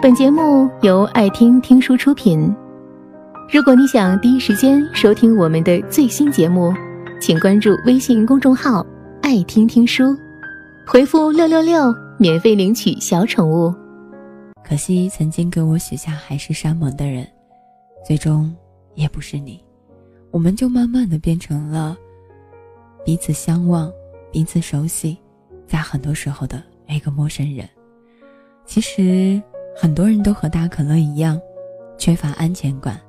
本节目由爱听听书出品。如果你想第一时间收听我们的最新节目，请关注微信公众号“爱听听书”，回复“六六六”免费领取小宠物。可惜曾经给我写下海誓山盟的人，最终也不是你。我们就慢慢的变成了彼此相望、彼此熟悉，在很多时候的一个陌生人。其实。很多人都和大可乐一样，缺乏安全感，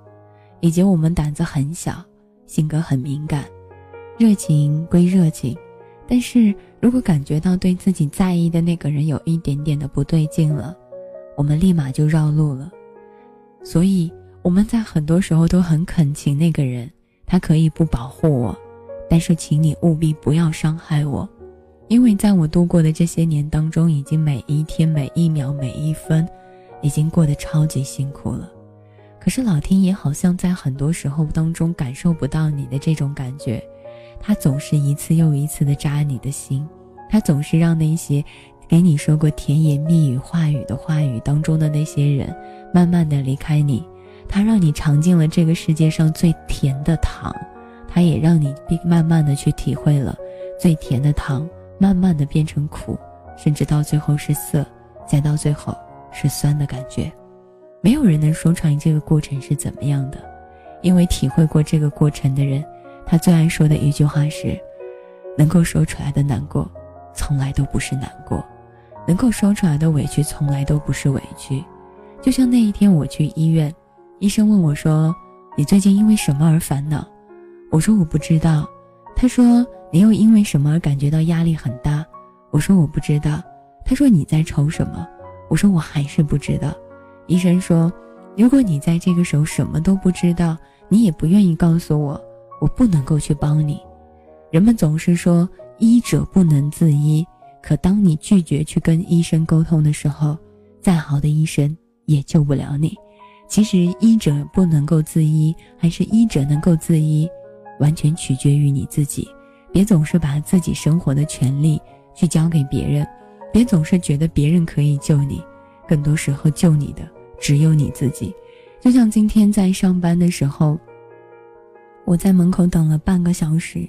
以及我们胆子很小，性格很敏感，热情归热情，但是如果感觉到对自己在意的那个人有一点点的不对劲了，我们立马就绕路了。所以我们在很多时候都很恳请那个人，他可以不保护我，但是请你务必不要伤害我，因为在我度过的这些年当中，已经每一天、每一秒、每一分。已经过得超级辛苦了，可是老天爷好像在很多时候当中感受不到你的这种感觉，他总是一次又一次的扎你的心，他总是让那些给你说过甜言蜜语话语的话语当中的那些人，慢慢的离开你，他让你尝尽了这个世界上最甜的糖，他也让你慢慢的去体会了最甜的糖，慢慢的变成苦，甚至到最后是涩，再到最后。是酸的感觉，没有人能说出来这个过程是怎么样的，因为体会过这个过程的人，他最爱说的一句话是：能够说出来的难过，从来都不是难过；能够说出来的委屈，从来都不是委屈。就像那一天我去医院，医生问我说：“你最近因为什么而烦恼？”我说：“我不知道。”他说：“你又因为什么而感觉到压力很大？”我说：“我不知道。”他说：“你在愁什么？”我说我还是不知道，医生说，如果你在这个时候什么都不知道，你也不愿意告诉我，我不能够去帮你。人们总是说医者不能自医，可当你拒绝去跟医生沟通的时候，再好的医生也救不了你。其实医者不能够自医，还是医者能够自医，完全取决于你自己。别总是把自己生活的权利去交给别人。别总是觉得别人可以救你，更多时候救你的只有你自己。就像今天在上班的时候，我在门口等了半个小时，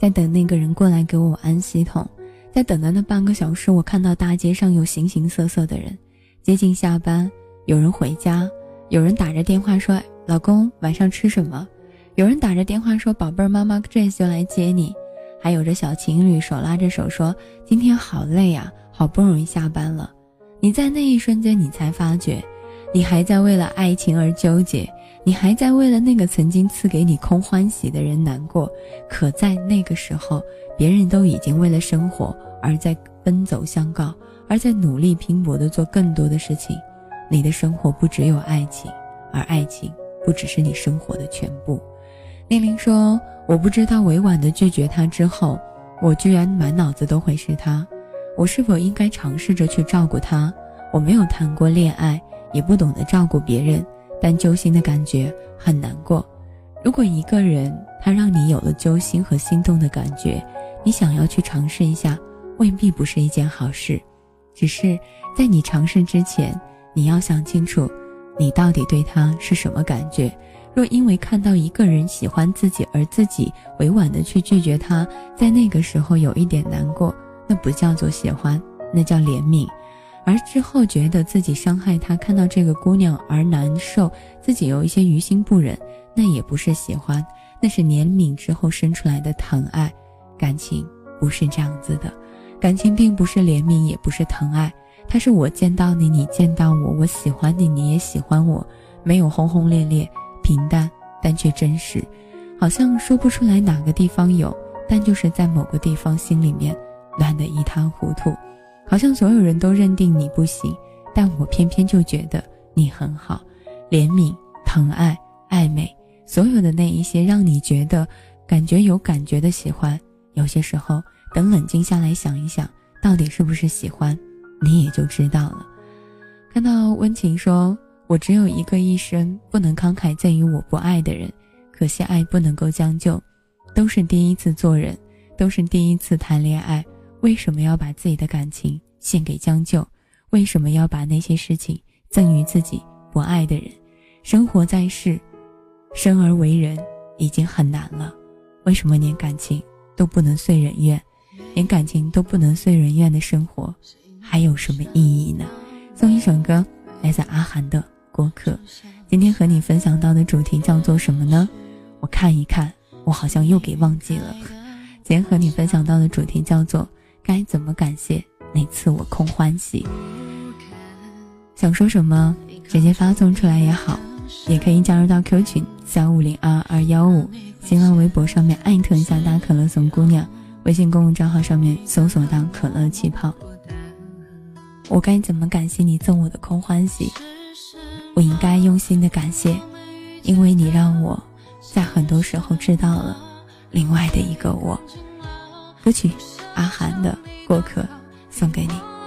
在等那个人过来给我安系统。在等的那半个小时，我看到大街上有形形色色的人，接近下班，有人回家，有人打着电话说：“老公，晚上吃什么？”有人打着电话说：“宝贝儿，妈妈这就来接你。”还有着小情侣手拉着手说：“今天好累啊。”好不容易下班了，你在那一瞬间，你才发觉，你还在为了爱情而纠结，你还在为了那个曾经赐给你空欢喜的人难过。可在那个时候，别人都已经为了生活而在奔走相告，而在努力拼搏的做更多的事情。你的生活不只有爱情，而爱情不只是你生活的全部。念玲说：“我不知道委婉的拒绝他之后，我居然满脑子都会是他。”我是否应该尝试着去照顾他？我没有谈过恋爱，也不懂得照顾别人，但揪心的感觉很难过。如果一个人他让你有了揪心和心动的感觉，你想要去尝试一下，未必不是一件好事。只是在你尝试之前，你要想清楚，你到底对他是什么感觉。若因为看到一个人喜欢自己而自己委婉的去拒绝他，在那个时候有一点难过。那不叫做喜欢，那叫怜悯。而之后觉得自己伤害他，看到这个姑娘而难受，自己有一些于心不忍，那也不是喜欢，那是怜悯之后生出来的疼爱。感情不是这样子的，感情并不是怜悯，也不是疼爱，它是我见到你，你见到我，我喜欢你，你也喜欢我，没有轰轰烈烈，平淡但却真实，好像说不出来哪个地方有，但就是在某个地方心里面。乱得一塌糊涂，好像所有人都认定你不行，但我偏偏就觉得你很好。怜悯、疼爱、暧昧，所有的那一些让你觉得感觉有感觉的喜欢，有些时候等冷静下来想一想，到底是不是喜欢，你也就知道了。看到温情说：“我只有一个一生，不能慷慨赠予我不爱的人，可惜爱不能够将就，都是第一次做人，都是第一次谈恋爱。”为什么要把自己的感情献给将就？为什么要把那些事情赠予自己不爱的人。生活在世，生而为人已经很难了，为什么连感情都不能遂人愿？连感情都不能遂人愿的生活，还有什么意义呢？送一首歌，来自阿涵的《过客》。今天和你分享到的主题叫做什么呢？我看一看，我好像又给忘记了。今天和你分享到的主题叫做该怎么感谢那次我空欢喜。想说什么，直接发送出来也好，也可以加入到 Q 群三五零二二幺五，新浪微博上面艾特一下大可乐怂姑娘，微信公众账号上面搜索到可乐气泡。我该怎么感谢你赠我的空欢喜？我应该用心的感谢，因为你让我在很多时候知道了另外的一个我。歌曲阿涵的《过客》送给你。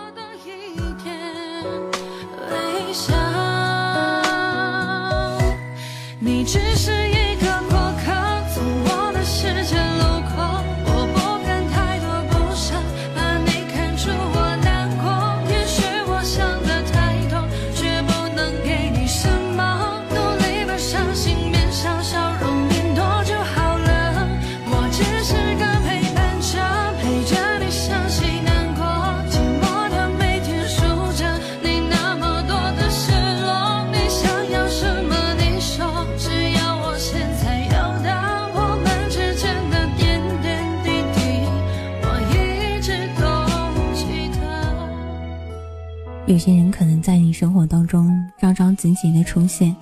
有些人可能在你生活当中着着急急的出现，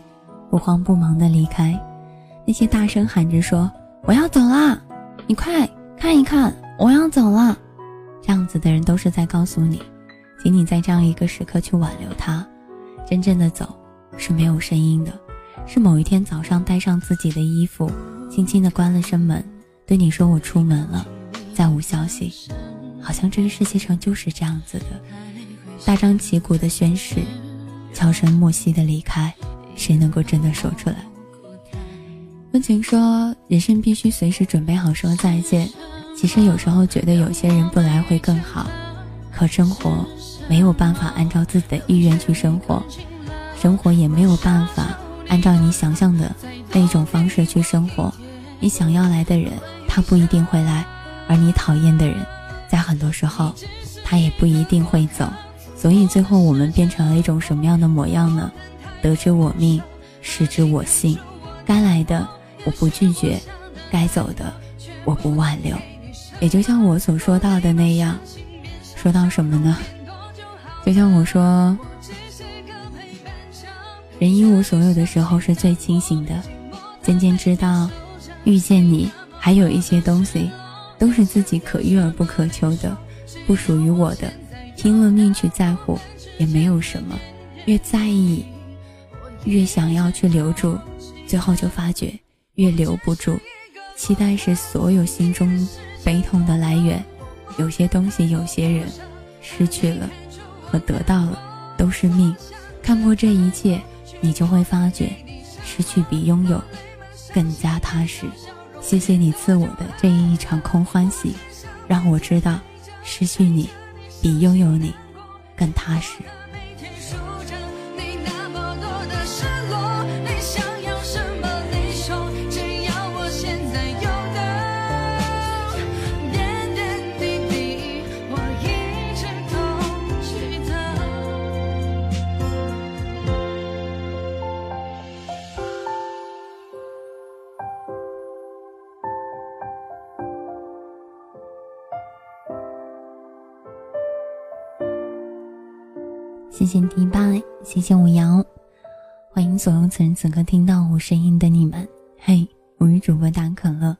不慌不忙的离开。那些大声喊着说我要走啦，你快看一看我要走了，这样子的人都是在告诉你，请你在这样一个时刻去挽留他。真正的走是没有声音的，是某一天早上带上自己的衣服，轻轻的关了声门，对你说我出门了，再无消息。好像这个世界上就是这样子的。大张旗鼓的宣誓，悄声莫息的离开，谁能够真的说出来？温情说，人生必须随时准备好说再见。其实有时候觉得有些人不来会更好，可生活没有办法按照自己的意愿去生活，生活也没有办法按照你想象的那种方式去生活。你想要来的人，他不一定会来；而你讨厌的人，在很多时候，他也不一定会走。所以最后我们变成了一种什么样的模样呢？得之我命，失之我幸。该来的我不拒绝，该走的我不挽留。也就像我所说到的那样，说到什么呢？就像我说，人一无所有的时候是最清醒的。渐渐知道，遇见你还有一些东西，都是自己可遇而不可求的，不属于我的。拼了命去在乎，也没有什么。越在意，越想要去留住，最后就发觉越留不住。期待是所有心中悲痛的来源。有些东西，有些人，失去了和得到了都是命。看破这一切，你就会发觉，失去比拥有更加踏实。谢谢你赐我的这一场空欢喜，让我知道失去你。比拥有你更踏实。谢谢五瑶，欢迎所有此时此刻听到我声音的你们。嘿，我是主播大可乐。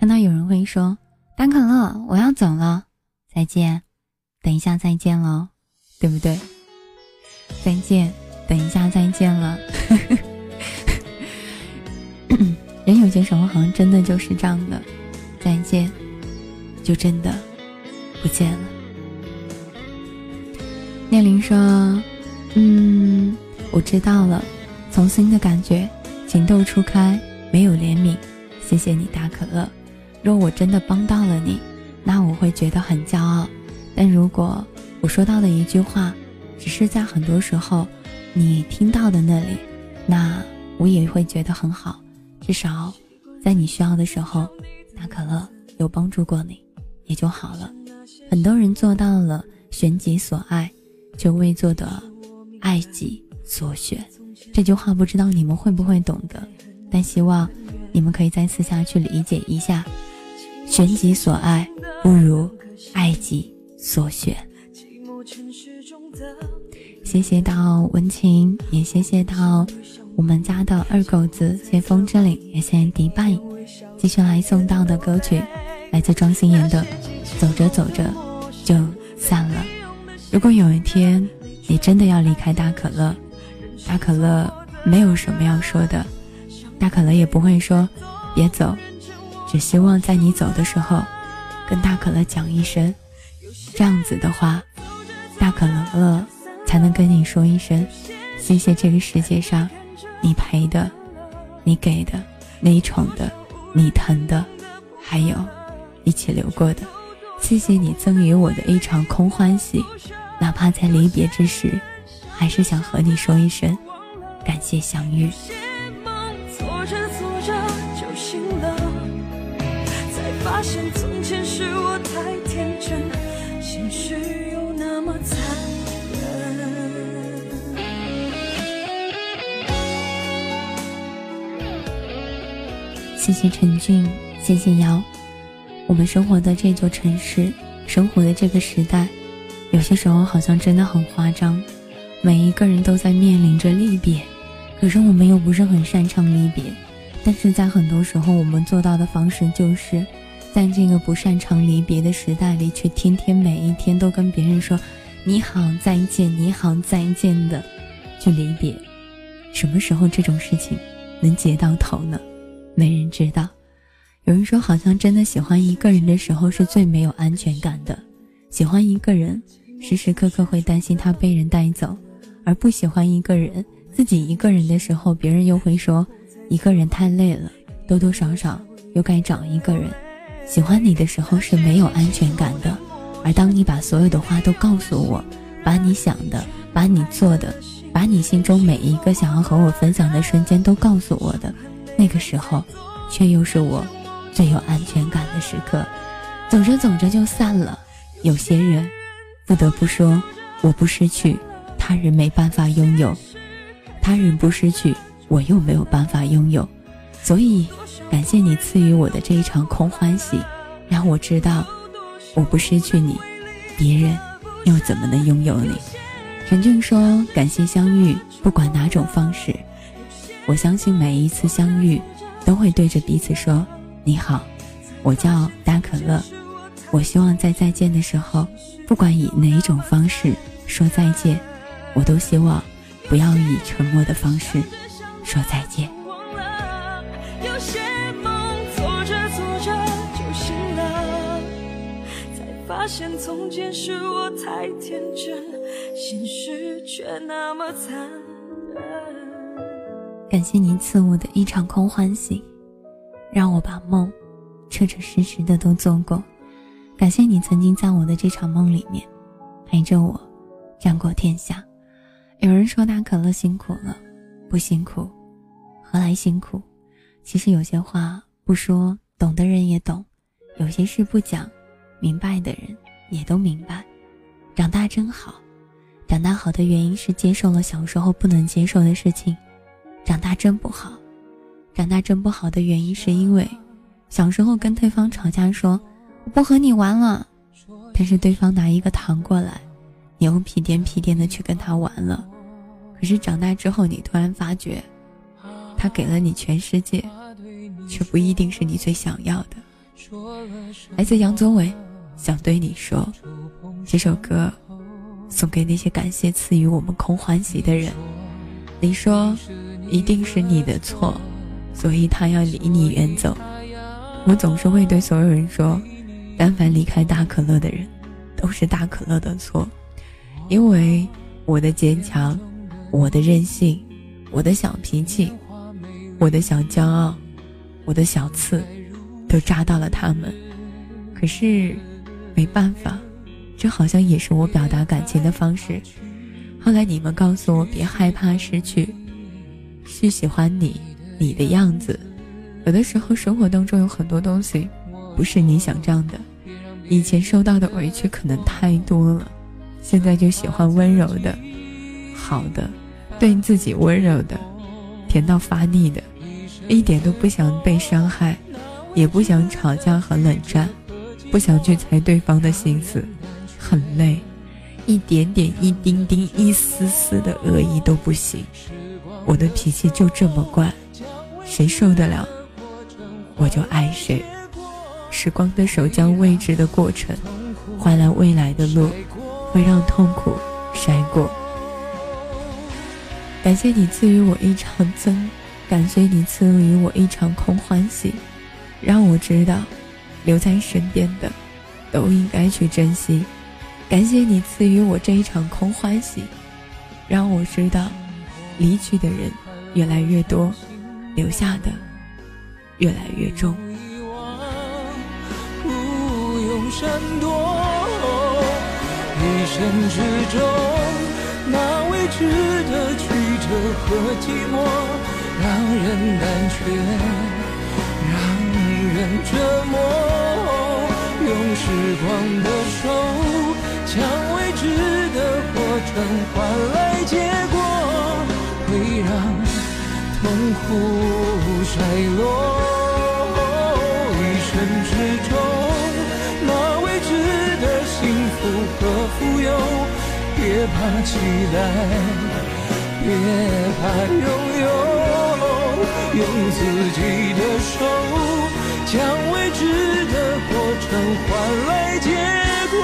看到有人会说：“大可乐，我要走了，再见。”等一下再见了，对不对？再见，等一下再见了。人有些时候好像真的就是这样的，再见，就真的不见了。念玲说：“嗯，我知道了，从新的感觉，情窦初开，没有怜悯。谢谢你，大可乐。若我真的帮到了你，那我会觉得很骄傲。但如果我说到的一句话，只是在很多时候你听到的那里，那我也会觉得很好。至少，在你需要的时候，大可乐有帮助过你，也就好了。很多人做到了选己所爱，却未做的爱己所选。这句话不知道你们会不会懂得，但希望你们可以在私下去理解一下。选己所爱，不如爱己所选。谢谢到文晴，也谢谢到我们家的二狗子，谢风之岭，也谢谢迪拜。继续来送到的歌曲，来自庄心妍的《走着走着就散了》。如果有一天你真的要离开大可乐，大可乐没有什么要说的，大可乐也不会说别走，只希望在你走的时候，跟大可乐讲一声，这样子的话，大可乐。才能跟你说一声，谢谢这个世界上，你陪的，你给的，你宠的，你疼的，还有一起流过的，谢谢你赠予我的一场空欢喜，哪怕在离别之时，还是想和你说一声，感谢相遇。发现从前是我太天真，现实又那么残。谢谢陈俊，谢谢瑶。我们生活的这座城市，生活的这个时代，有些时候好像真的很夸张。每一个人都在面临着离别，可是我们又不是很擅长离别。但是在很多时候，我们做到的方式就是，在这个不擅长离别的时代里，却天天每一天都跟别人说“你好，再见，你好，再见”的去离别。什么时候这种事情能结到头呢？没人知道，有人说，好像真的喜欢一个人的时候是最没有安全感的。喜欢一个人，时时刻刻会担心他被人带走；而不喜欢一个人，自己一个人的时候，别人又会说一个人太累了，多多少少又该找一个人。喜欢你的时候是没有安全感的，而当你把所有的话都告诉我，把你想的、把你做的、把你心中每一个想要和我分享的瞬间都告诉我的。那个时候，却又是我最有安全感的时刻。走着走着就散了。有些人，不得不说，我不失去，他人没办法拥有；他人不失去，我又没有办法拥有。所以，感谢你赐予我的这一场空欢喜，让我知道，我不失去你，别人又怎么能拥有你？陈俊说：“感谢相遇，不管哪种方式。”我相信每一次相遇，都会对着彼此说：“你好，我叫大可乐。”我希望在再见的时候，不管以哪一种方式说再见，我都希望不要以沉默的方式说再见。有些梦做着做着就醒了，才发现从前是我太天真，现实却那么残忍。感谢您赐我的一场空欢喜，让我把梦彻彻实实的都做过。感谢你曾经在我的这场梦里面陪着我，战过天下。有人说大可乐辛苦了，不辛苦，何来辛苦？其实有些话不说，懂的人也懂；有些事不讲，明白的人也都明白。长大真好，长大好的原因是接受了小时候不能接受的事情。长大真不好，长大真不好的原因是因为小时候跟对方吵架，说不和你玩了，但是对方拿一个糖过来，你又屁颠屁颠的去跟他玩了。可是长大之后，你突然发觉，他给了你全世界，却不一定是你最想要的。来自杨宗纬，想对你说，这首歌送给那些感谢赐予我们空欢喜的人。你说。一定是你的错，所以他要离你远走。我总是会对所有人说，但凡离开大可乐的人，都是大可乐的错，因为我的坚强，我的任性，我的小脾气，我的小骄傲，我的小刺，都扎到了他们。可是，没办法，这好像也是我表达感情的方式。后来你们告诉我别害怕失去，是喜欢你你的样子。有的时候生活当中有很多东西，不是你想这样的。以前受到的委屈可能太多了，现在就喜欢温柔的、好的，对自己温柔的，甜到发腻的，一点都不想被伤害，也不想吵架和冷战，不想去猜对方的心思，很累。一点点、一丁丁、一丝丝的恶意都不行，我的脾气就这么惯，谁受得了，我就爱谁。时光的手将未知的过程换来未来的路，会让痛苦筛过。感谢你赐予我一场真，感谢你赐予我一场空欢喜，让我知道，留在身边的，都应该去珍惜。感谢你赐予我这一场空欢喜，让我知道，离去的人越来越多，留下的越来越重。闪躲一生之中，那未知的曲折和寂寞，让人胆怯，让人折磨。用时光的手。将未知的过程换来结果，会让痛苦 衰落。别怕期待，别怕拥有。用自己的手，将未知的过程换来结果。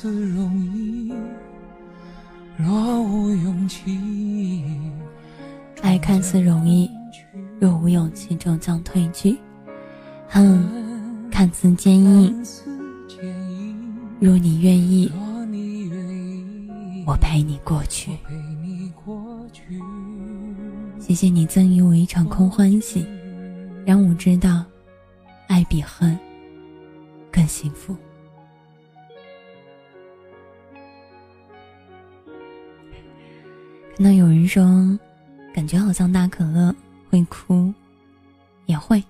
似容易，若无勇气。爱看似容易，若无勇气，终将退去。恨看似坚硬，若你愿意。我陪你过去，谢谢你赠予我一场空欢喜，让我知道，爱比恨更幸福。看到有人说，感觉好像大可乐会哭，也会，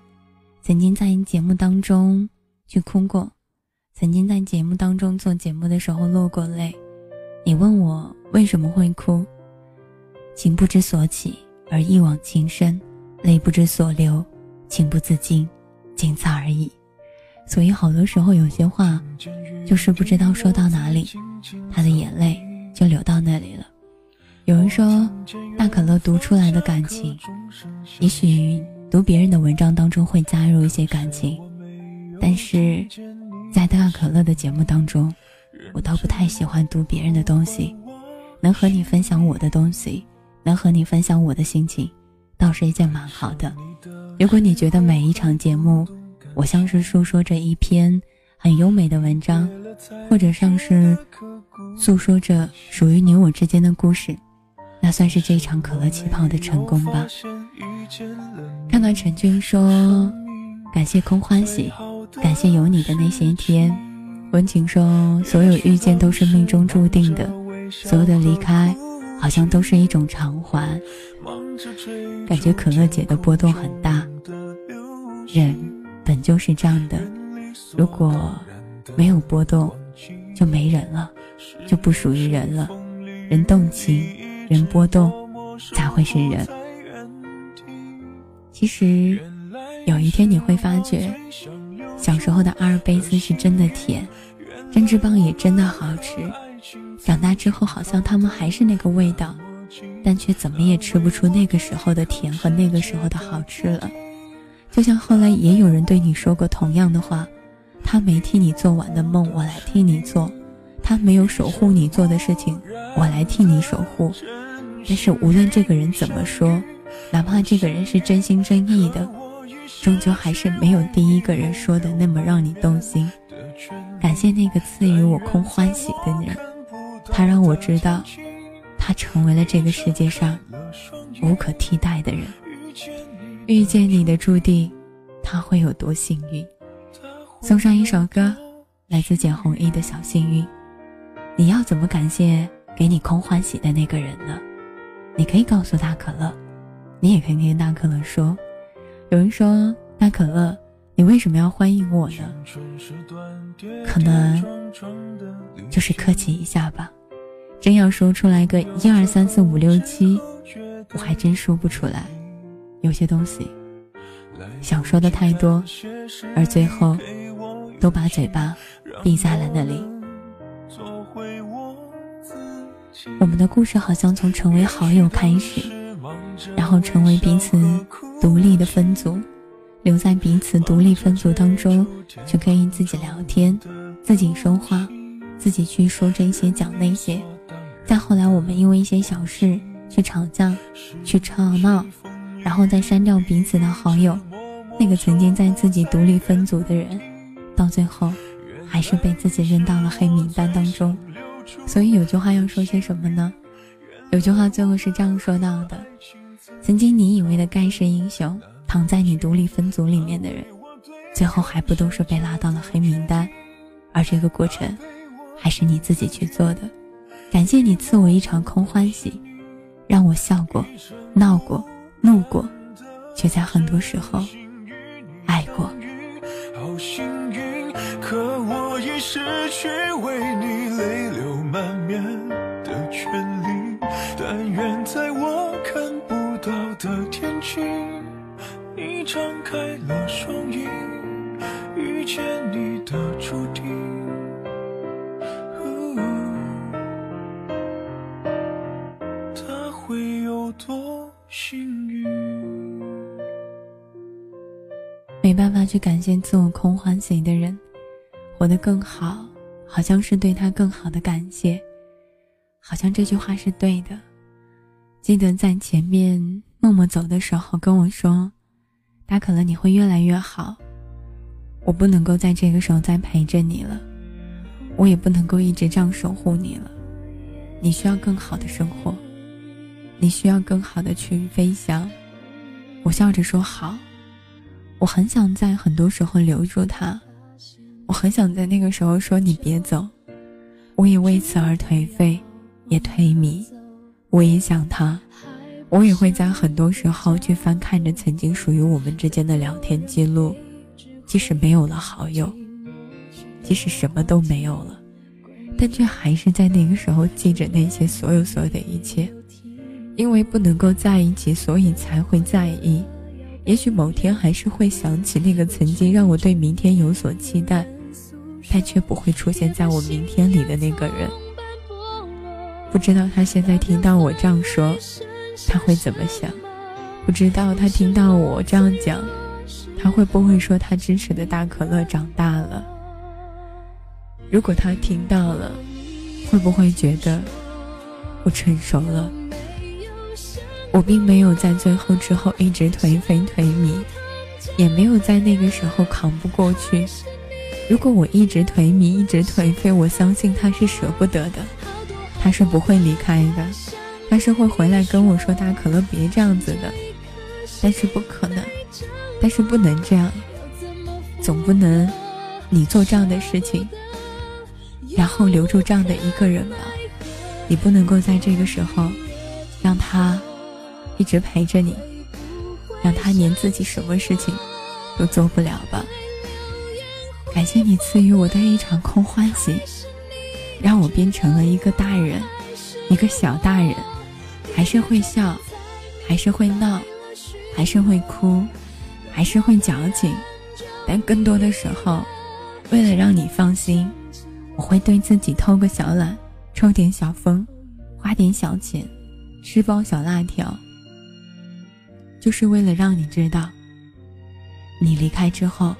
曾经在节目当中去哭过，曾经在节目当中做节目的时候落过泪。你问我为什么会哭？情不知所起而一往情深，泪不知所流，情不自禁，仅此而已。所以好多时候有些话，就是不知道说到哪里，他的眼泪就流到那里了。有人说，大可乐读出来的感情，也许读别人的文章当中会加入一些感情，但是在大可乐的节目当中。我倒不太喜欢读别人的东西，能和你分享我的东西，能和你分享我的心情，倒是一件蛮好的。如果你觉得每一场节目，我像是诉说着一篇很优美的文章，或者像是诉说着属于你我之间的故事，那算是这场可乐气泡的成功吧。看到陈军说：“感谢空欢喜，感谢有你的那些天。”温情说：“所有遇见都是命中注定的，所有的离开，好像都是一种偿还。感觉可乐姐的波动很大，人本就是这样的，如果没有波动，就没人了，就不属于人了。人动情，人波动，才会是人。其实，有一天你会发觉。”小时候的阿尔卑斯是真的甜，针织棒也真的好吃。长大之后，好像他们还是那个味道，但却怎么也吃不出那个时候的甜和那个时候的好吃了。就像后来也有人对你说过同样的话：他没替你做完的梦，我来替你做；他没有守护你做的事情，我来替你守护。但是无论这个人怎么说，哪怕这个人是真心真意的。终究还是没有第一个人说的那么让你动心。感谢那个赐予我空欢喜的人，他让我知道，他成为了这个世界上无可替代的人。遇见你的注定，他会有多幸运？送上一首歌，来自简弘亦的小幸运。你要怎么感谢给你空欢喜的那个人呢？你可以告诉大可乐，你也可以跟大可乐说。有人说大可乐，你为什么要欢迎我呢？可能就是客气一下吧。真要说出来个一二三四五六七，我还真说不出来。有些东西想说的太多，而最后都把嘴巴闭在了那里。我们的故事好像从成为好友开始，然后成为彼此独立的分组，留在彼此独立分组当中，就可以自己聊天，自己说话，自己去说这些讲那些。再后来，我们因为一些小事去吵架，去吵闹。然后再删掉彼此的好友，那个曾经在自己独立分组的人，到最后还是被自己扔到了黑名单当中。所以有句话要说些什么呢？有句话最后是这样说到的：曾经你以为的盖世英雄，躺在你独立分组里面的人，最后还不都是被拉到了黑名单？而这个过程，还是你自己去做的。感谢你赐我一场空欢喜，让我笑过，闹过。怒过，却在很多时候爱过。好幸运，可我已失去为你面的权利。但愿在我看不到的天际，你张开了双翼，遇见你的注定。他会有多幸没办法去感谢自我空欢喜的人，活得更好，好像是对他更好的感谢，好像这句话是对的。记得在前面默默走的时候跟我说：“大可乐，你会越来越好。”我不能够在这个时候再陪着你了，我也不能够一直这样守护你了。你需要更好的生活，你需要更好的去飞翔。我笑着说：“好。”我很想在很多时候留住他，我很想在那个时候说你别走，我也为此而颓废，也颓靡，我也想他，我也会在很多时候去翻看着曾经属于我们之间的聊天记录，即使没有了好友，即使什么都没有了，但却还是在那个时候记着那些所有所有的一切，因为不能够在一起，所以才会在意。也许某天还是会想起那个曾经让我对明天有所期待，但却不会出现在我明天里的那个人。不知道他现在听到我这样说，他会怎么想？不知道他听到我这样讲，他会不会说他支持的大可乐长大了？如果他听到了，会不会觉得我成熟了？我并没有在最后之后一直颓废颓靡，也没有在那个时候扛不过去。如果我一直颓靡，一直颓废，我相信他是舍不得的，他是不会离开的，他是会回来跟我说：“大可乐，别这样子的。”但是不可能，但是不能这样，总不能你做这样的事情，然后留住这样的一个人吧？你不能够在这个时候让他。一直陪着你，让他连自己什么事情都做不了吧？感谢你赐予我的一场空欢喜，让我变成了一个大人，一个小大人，还是会笑，还是会闹，还是会哭，还是会矫情，但更多的时候，为了让你放心，我会对自己偷个小懒，抽点小风，花点小钱，吃包小辣条。就是为了让你知道，你离开之后，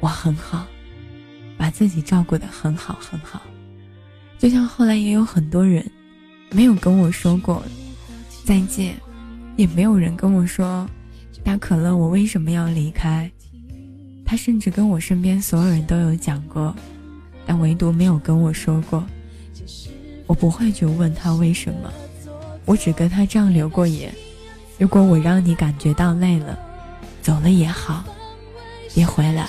我很好，把自己照顾的很好很好。就像后来也有很多人，没有跟我说过再见，也没有人跟我说大可乐我为什么要离开。他甚至跟我身边所有人都有讲过，但唯独没有跟我说过。我不会去问他为什么，我只跟他这样留过言：如果我让你感觉到累了，走了也好，别回来，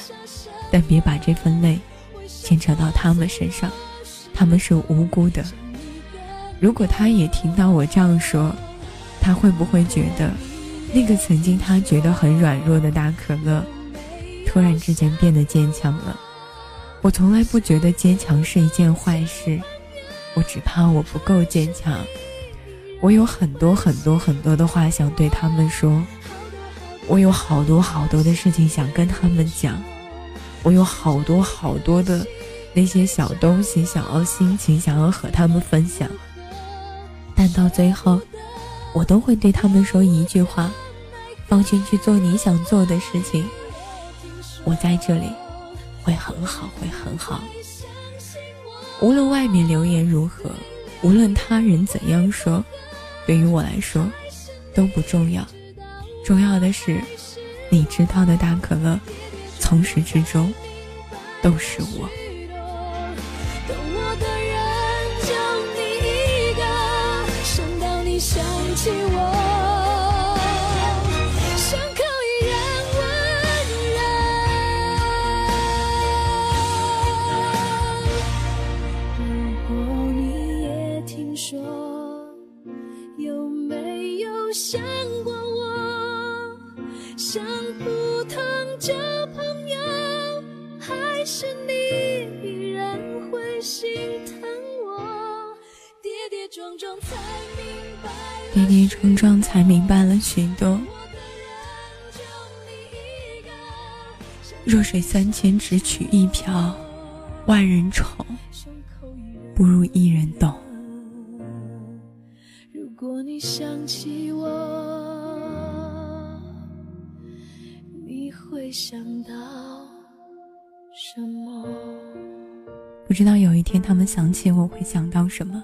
但别把这份累牵扯到他们身上，他们是无辜的。如果他也听到我这样说，他会不会觉得，那个曾经他觉得很软弱的大可乐，突然之间变得坚强了？我从来不觉得坚强是一件坏事。我只怕我不够坚强，我有很多很多很多的话想对他们说，我有好多好多的事情想跟他们讲，我有好多好多的那些小东西想要心情想要和他们分享，但到最后，我都会对他们说一句话：放心去做你想做的事情，我在这里，会很好，会很好。无论外面流言如何，无论他人怎样说，对于我来说都不重要。重要的是，你知道的大可乐，从始至终都是我。跌跌撞撞才明白了许多。弱水三千只取一瓢，万人宠不如一人懂。如果你想起我，你会想到什么？不知道有一天他们想起我会想到什么？